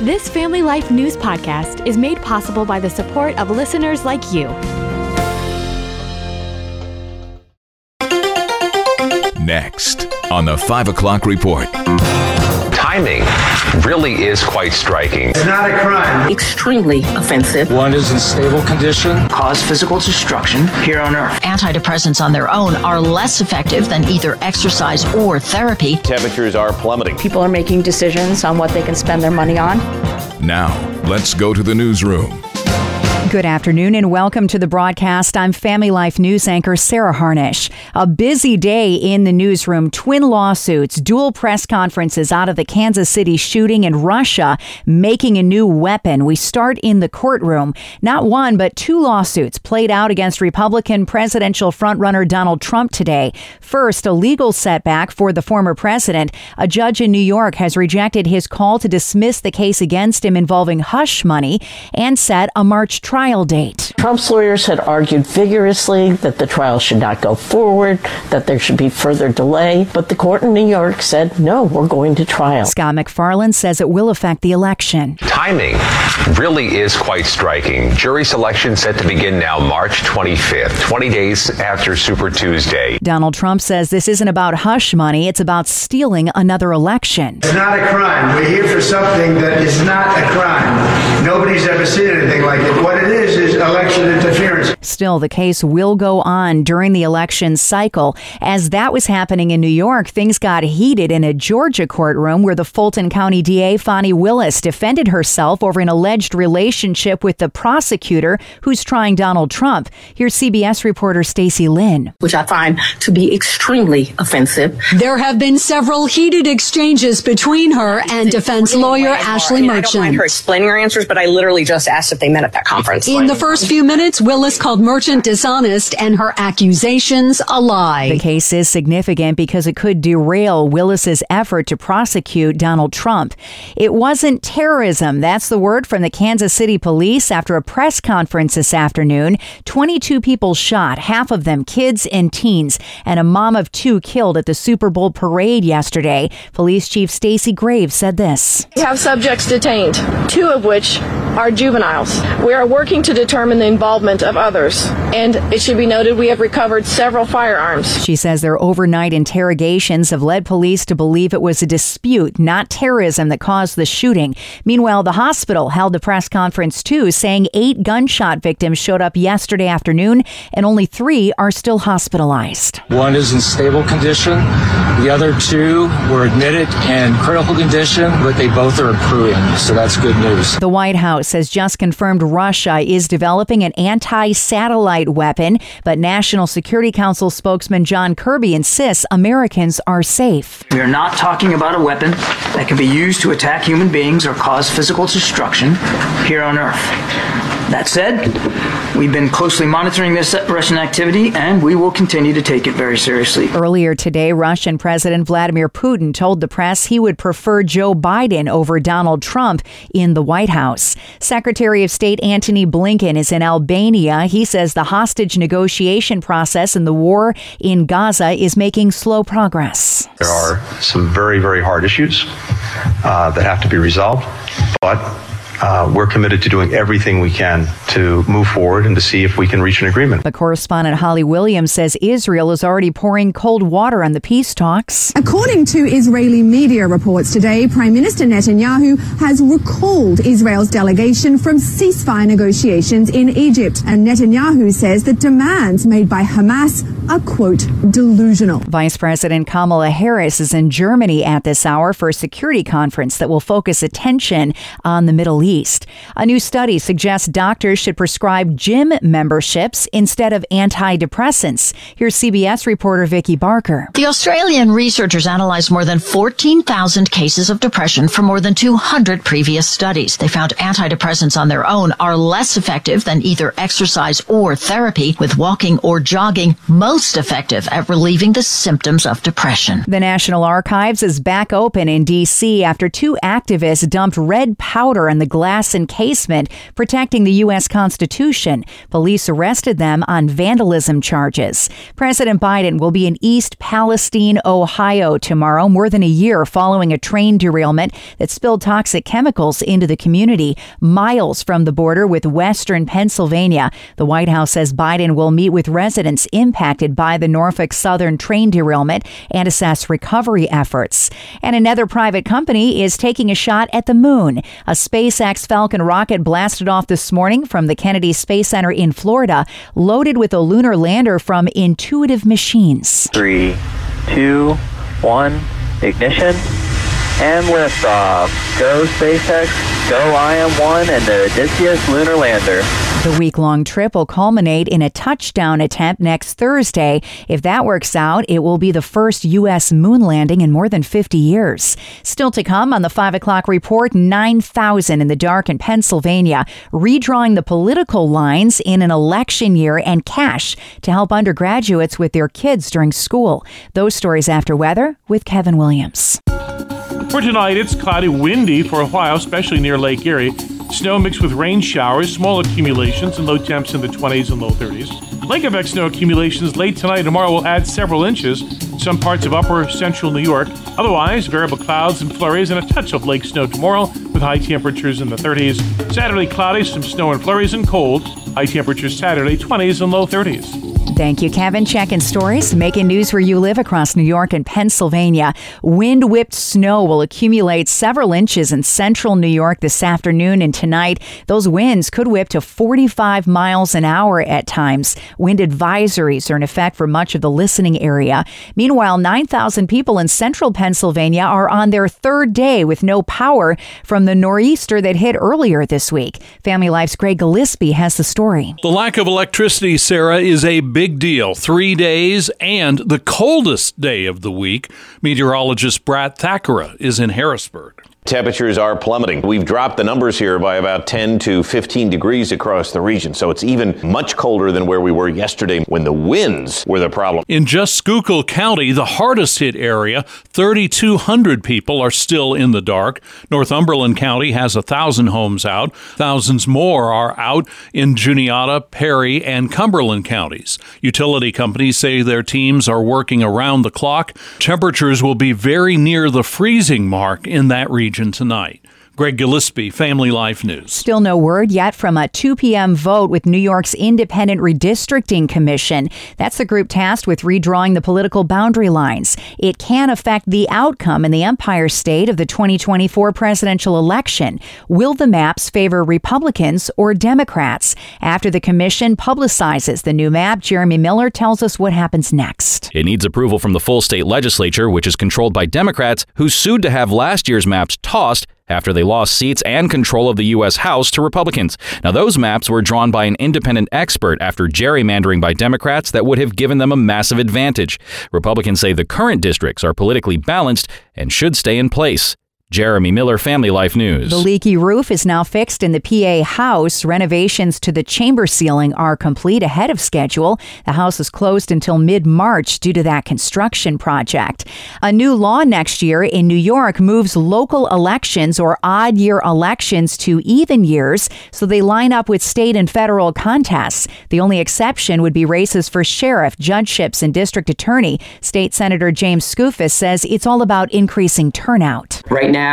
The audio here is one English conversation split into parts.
This Family Life News podcast is made possible by the support of listeners like you. Next on the 5 o'clock report. Timing really is quite striking. It's not a crime. Extremely offensive. One is in stable condition. Cause physical destruction here on Earth. Antidepressants on their own are less effective than either exercise or therapy. Temperatures are plummeting. People are making decisions on what they can spend their money on. Now, let's go to the newsroom. Good afternoon and welcome to the broadcast. I'm Family Life News anchor Sarah Harnish. A busy day in the newsroom. Twin lawsuits, dual press conferences out of the Kansas City shooting and Russia making a new weapon. We start in the courtroom. Not one, but two lawsuits played out against Republican presidential frontrunner Donald Trump today. First, a legal setback for the former president. A judge in New York has rejected his call to dismiss the case against him involving hush money and set a March trial date. Trump's lawyers had argued vigorously that the trial should not go forward, that there should be further delay, but the court in New York said, no, we're going to trial. Scott MacFarlane says it will affect the election. Timing really is quite striking. Jury selection set to begin now March 25th, 20 days after Super Tuesday. Donald Trump says this isn't about hush money, it's about stealing another election. It's not a crime. We're here for something that is not a crime. Nobody's ever seen anything like it. What it is is election interference. Still, the case will go on during the election cycle. As that was happening in New York, things got heated in a Georgia courtroom where the Fulton County DA, Fani Willis, defended herself over an alleged relationship with the prosecutor who's trying Donald Trump. Here's CBS reporter Stacy Lynn. Which I find to be extremely offensive. There have been several heated exchanges between her and defense lawyer Ashley Merchant. I don't mind her explaining her answers, but I literally just asked if they met at that conference. In the first few minutes, Willis called Merchant dishonest and her accusations a lie. The case is significant because it could derail Willis's effort to prosecute Donald Trump. It wasn't terrorism. That's the word from the Kansas City police after a press conference this afternoon. 22 people shot, half of them kids and teens, and a mom of two killed at the Super Bowl parade yesterday. Police Chief Stacey Graves said this. We have subjects detained, two of which are juveniles. We are working to determine the involvement of others, and it should be noted we have recovered several firearms. She says their overnight interrogations have led police to believe it was a dispute, not terrorism, that caused the shooting. Meanwhile, the hospital held a press conference too, saying eight gunshot victims showed up yesterday afternoon, and only three are still hospitalized. One is in stable condition. The other two were admitted in critical condition, but they both are improving, so that's good news. The White House has just confirmed Russia is developing an anti satellite weapon, but National Security Council spokesman John Kirby insists Americans are safe. We are not talking about a weapon that can be used to attack human beings or cause physical destruction here on Earth. That said, we've been closely monitoring this Russian activity and we will continue to take it very seriously. Earlier today, Russian President Vladimir Putin told the press he would prefer Joe Biden over Donald Trump in the White House. Secretary of State Antony Blinken is in Albania. He says the hostage negotiation process in the war in Gaza is making slow progress. There are some very, very hard issues uh, that have to be resolved, but uh, we're committed to doing everything we can to move forward and to see if we can reach an agreement. The correspondent Holly Williams says Israel is already pouring cold water on the peace talks. According to Israeli media reports today, Prime Minister Netanyahu has recalled Israel's delegation from ceasefire negotiations in Egypt. And Netanyahu says the demands made by Hamas are, quote, delusional. Vice President Kamala Harris is in Germany at this hour for a security conference that will focus attention on the Middle East. A new study suggests doctors should prescribe gym memberships instead of antidepressants. Here's CBS reporter Vicki Barker. The Australian researchers analyzed more than 14,000 cases of depression from more than 200 previous studies. They found antidepressants on their own are less effective than either exercise or therapy, with walking or jogging most most effective at relieving the symptoms of depression. The National Archives is back open in D.C. after two activists dumped red powder in the glass encasement protecting the U.S. Constitution. Police arrested them on vandalism charges. President Biden will be in East Palestine, Ohio tomorrow, more than a year following a train derailment that spilled toxic chemicals into the community miles from the border with western Pennsylvania. The White House says Biden will meet with residents impacted by the Norfolk Southern train derailment and assess recovery efforts. And another private company is taking a shot at the moon. A SpaceX Falcon rocket blasted off this morning from the Kennedy Space Center in Florida, loaded with a lunar lander from Intuitive Machines. Three, two, one, ignition, and liftoff. Go SpaceX, go IM-1 and the Odysseus lunar lander. The week long trip will culminate in a touchdown attempt next Thursday. If that works out, it will be the first U.S. moon landing in more than 50 years. Still to come on the 5 o'clock report 9,000 in the dark in Pennsylvania, redrawing the political lines in an election year and cash to help undergraduates with their kids during school. Those stories after weather with Kevin Williams. For tonight, it's cloudy, windy for a while, especially near Lake Erie. Snow mixed with rain showers, small accumulations, and low temps in the 20s and low 30s. Lake effect snow accumulations late tonight and tomorrow will add several inches. Some parts of upper central New York. Otherwise, variable clouds and flurries and a touch of lake snow tomorrow with high temperatures in the 30s. Saturday, cloudy, some snow and flurries and cold. High temperatures Saturday, 20s and low 30s. Thank you, Kevin. Checking stories, making news where you live across New York and Pennsylvania. Wind whipped snow will accumulate several inches in central New York this afternoon and tonight. Those winds could whip to 45 miles an hour at times. Wind advisories are in effect for much of the listening area. Meanwhile, 9,000 people in central Pennsylvania are on their third day with no power from the nor'easter that hit earlier this week. Family Life's Greg Gillespie has the story. The lack of electricity, Sarah, is a big deal. Three days and the coldest day of the week. Meteorologist Brad Thakura is in Harrisburg. Temperatures are plummeting. We've dropped the numbers here by about 10 to 15 degrees across the region, so it's even much colder than where we were yesterday when the winds were the problem. In just Schuylkill County, the hardest hit area, 3,200 people are still in the dark. Northumberland County has a thousand homes out. Thousands more are out in Juniata, Perry, and Cumberland counties. Utility companies say their teams are working around the clock. Temperatures will be very near the freezing mark in that region tonight. Greg Gillespie, Family Life News. Still no word yet from a 2 p.m. vote with New York's Independent Redistricting Commission. That's the group tasked with redrawing the political boundary lines. It can affect the outcome in the Empire State of the 2024 presidential election. Will the maps favor Republicans or Democrats? After the commission publicizes the new map, Jeremy Miller tells us what happens next. It needs approval from the full state legislature, which is controlled by Democrats, who sued to have last year's maps tossed after they lost seats and control of the U.S. House to Republicans. Now, those maps were drawn by an independent expert after gerrymandering by Democrats that would have given them a massive advantage. Republicans say the current districts are politically balanced and should stay in place. Jeremy Miller, Family Life News. The leaky roof is now fixed in the PA house. Renovations to the chamber ceiling are complete ahead of schedule. The house is closed until mid March due to that construction project. A new law next year in New York moves local elections or odd year elections to even years so they line up with state and federal contests. The only exception would be races for sheriff, judgeships, and district attorney. State Senator James Skoufis says it's all about increasing turnout. Right now,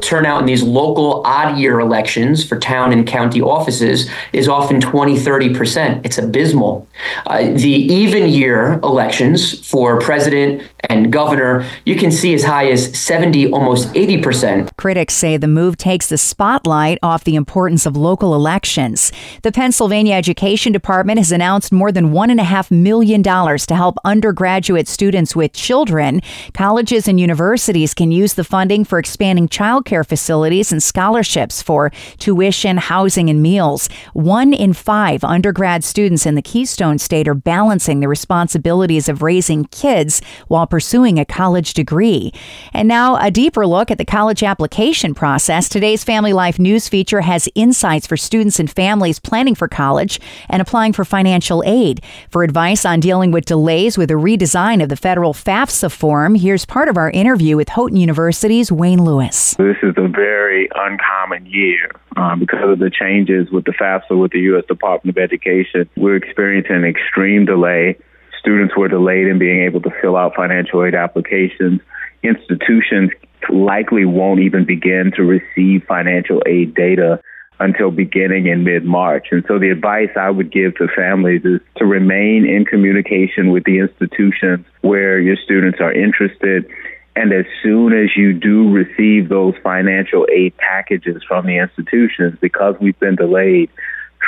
turnout in these local odd year elections for town and county offices is often 20, 30%. It's abysmal. Uh, the even year elections for president and governor, you can see as high as 70, almost 80%. Critics say the move takes the spotlight off the importance of local elections. The Pennsylvania Education Department has announced more than $1.5 million to help undergraduate students with children. Colleges and universities can use the funding for expanding childcare facilities and scholarships for tuition, housing, and meals. One in five undergrad students in the Keystone State are balancing the responsibilities of raising kids while pursuing a college degree. And now, a deeper look at the college application process. Today's Family Life News feature has insights for students and families planning for college and applying for financial aid. For advice on dealing with delays with a redesign of the federal FAFSA form, here's part of our interview with Houghton University's Wayne Lewis. This is a very uncommon year um, because of the changes with the FAFSA with the U.S. Department of Education. We're experiencing an extreme delay. Students were delayed in being able to fill out financial aid applications. Institutions likely won't even begin to receive financial aid data until beginning in mid-March. And so the advice I would give to families is to remain in communication with the institutions where your students are interested and as soon as you do receive those financial aid packages from the institutions, because we've been delayed,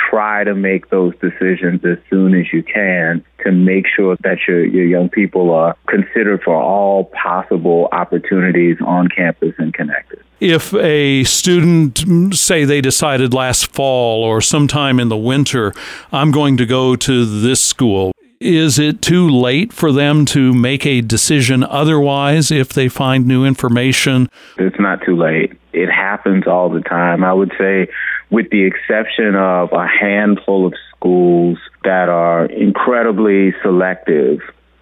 try to make those decisions as soon as you can to make sure that your, your young people are considered for all possible opportunities on campus and connected. If a student, mm, say they decided last fall or sometime in the winter, I'm going to go to this school, is it too late for them to make a decision otherwise if they find new information? It's not too late. It happens all the time. I would say, with the exception of a handful of schools that are incredibly selective,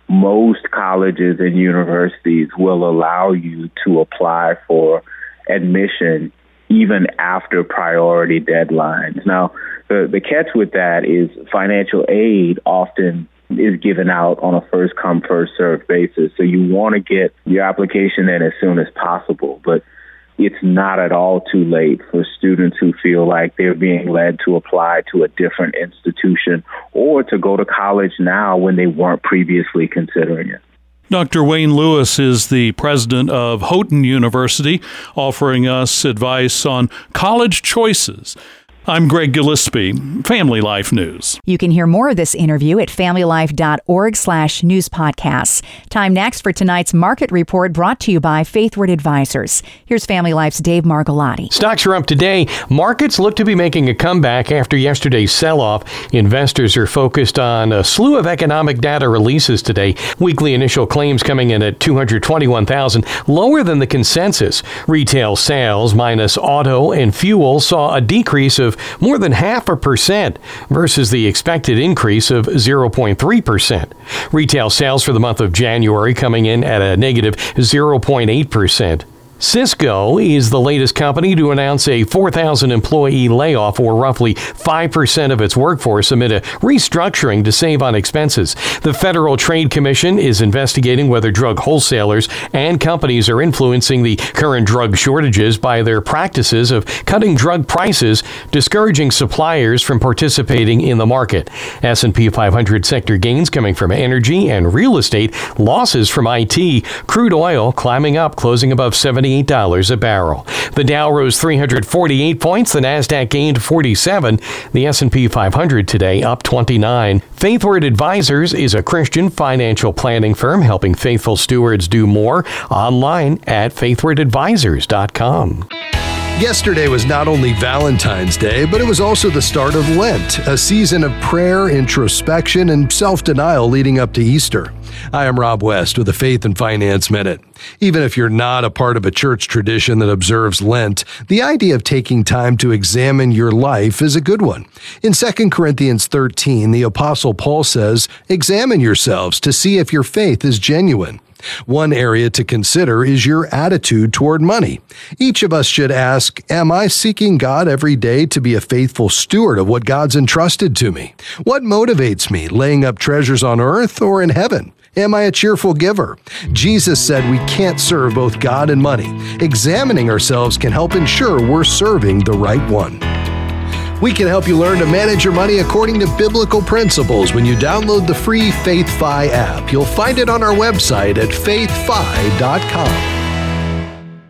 most colleges and universities will allow you to apply for admission even after priority deadlines. Now, the, the catch with that is financial aid often is given out on a first come, first served basis. So you want to get your application in as soon as possible. But it's not at all too late for students who feel like they're being led to apply to a different institution or to go to college now when they weren't previously considering it. Dr. Wayne Lewis is the president of Houghton University, offering us advice on college choices. I'm Greg Gillespie, Family Life News. You can hear more of this interview at familylife.org slash news podcasts. Time next for tonight's market report brought to you by Faithward Advisors. Here's Family Life's Dave Margolotti. Stocks are up today. Markets look to be making a comeback after yesterday's sell-off. Investors are focused on a slew of economic data releases today. Weekly initial claims coming in at 221,000, lower than the consensus. Retail sales minus auto and fuel saw a decrease of more than half a percent versus the expected increase of 0.3%. Retail sales for the month of January coming in at a negative 0.8%. Cisco is the latest company to announce a 4,000 employee layoff, or roughly 5% of its workforce, amid a restructuring to save on expenses. The Federal Trade Commission is investigating whether drug wholesalers and companies are influencing the current drug shortages by their practices of cutting drug prices, discouraging suppliers from participating in the market. S&P 500 sector gains coming from energy and real estate, losses from IT, crude oil climbing up, closing above 70 $78 a barrel. The Dow rose 348 points, the Nasdaq gained 47, the S&P 500 today up 29. Faithward Advisors is a Christian financial planning firm helping faithful stewards do more online at faithwardadvisors.com. Yesterday was not only Valentine's Day, but it was also the start of Lent, a season of prayer, introspection, and self denial leading up to Easter. I am Rob West with the Faith and Finance Minute. Even if you're not a part of a church tradition that observes Lent, the idea of taking time to examine your life is a good one. In 2 Corinthians 13, the Apostle Paul says, Examine yourselves to see if your faith is genuine. One area to consider is your attitude toward money. Each of us should ask, Am I seeking God every day to be a faithful steward of what God's entrusted to me? What motivates me, laying up treasures on earth or in heaven? Am I a cheerful giver? Jesus said we can't serve both God and money. Examining ourselves can help ensure we're serving the right one. We can help you learn to manage your money according to biblical principles when you download the free FaithFi app. You'll find it on our website at faithfi.com.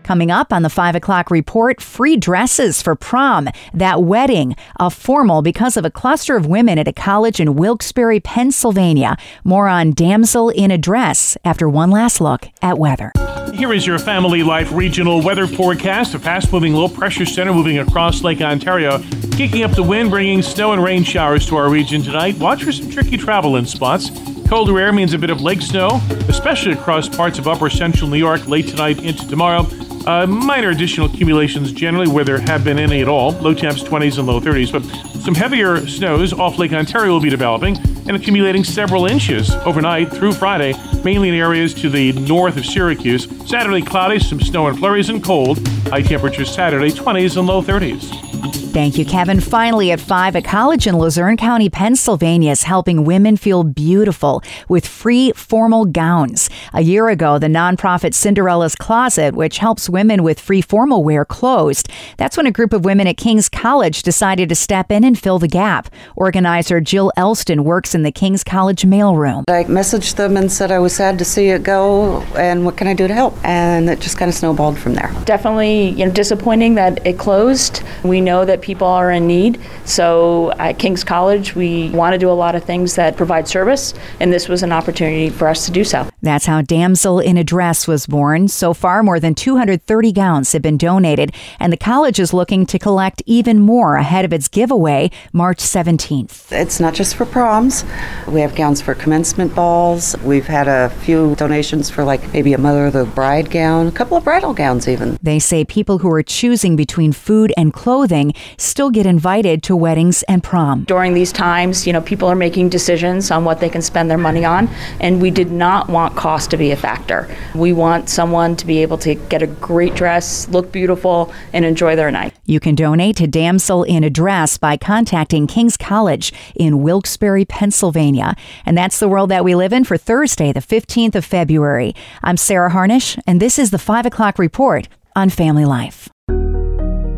Coming up on the 5 o'clock report, free dresses for prom, that wedding, a formal because of a cluster of women at a college in Wilkes-Barre, Pennsylvania. More on Damsel in a Dress after one last look at weather. Here is your Family Life regional weather forecast. A fast moving low pressure center moving across Lake Ontario, kicking up the wind, bringing snow and rain showers to our region tonight. Watch for some tricky travel in spots. Colder air means a bit of lake snow, especially across parts of upper central New York late tonight into tomorrow. Uh, minor additional accumulations generally where there have been any at all. Low temps 20s and low 30s, but some heavier snows off Lake Ontario will be developing and accumulating several inches overnight through Friday, mainly in areas to the north of Syracuse. Saturday cloudy, some snow and flurries and cold. High temperatures Saturday 20s and low 30s. Thank you, Kevin. Finally, at 5, a college in Luzerne County, Pennsylvania is helping women feel beautiful with free formal gowns. A year ago, the nonprofit Cinderella's Closet, which helps women with free formal wear, closed. That's when a group of women at King's College decided to step in and fill the gap. Organizer Jill Elston works in the King's College mailroom. I messaged them and said I was sad to see it go and what can I do to help? And it just kind of snowballed from there. Definitely, you know, disappointing that it closed. We know that people are in need. So at King's College, we want to do a lot of things that provide service, and this was an opportunity for us to do so. That's how Damsel in a Dress was born. So far, more than 230 gowns have been donated, and the college is looking to collect even more ahead of its giveaway March 17th. It's not just for proms. We have gowns for commencement balls. We've had a few donations for like maybe a mother of the bride gown, a couple of bridal gowns even. They say people who are choosing between food and clothing still get invited to weddings and prom. During these times, you know, people are making decisions on what they can spend their money on, and we did not want cost to be a factor. We want someone to be able to get a great dress, look beautiful, and enjoy their night. You can donate to Damsel in a Dress by contacting King's College in Wilkes-Barre, Pennsylvania. And that's the world that we live in for Thursday, the 15th of February. I'm Sarah Harnish, and this is the 5 o'clock report on Family Life.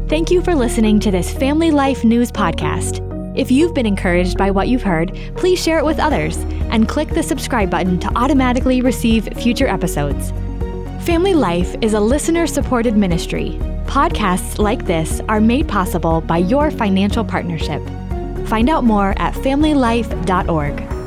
Thank you for listening to this Family Life News podcast. If you've been encouraged by what you've heard, please share it with others and click the subscribe button to automatically receive future episodes. Family Life is a listener supported ministry. Podcasts like this are made possible by your financial partnership. Find out more at familylife.org.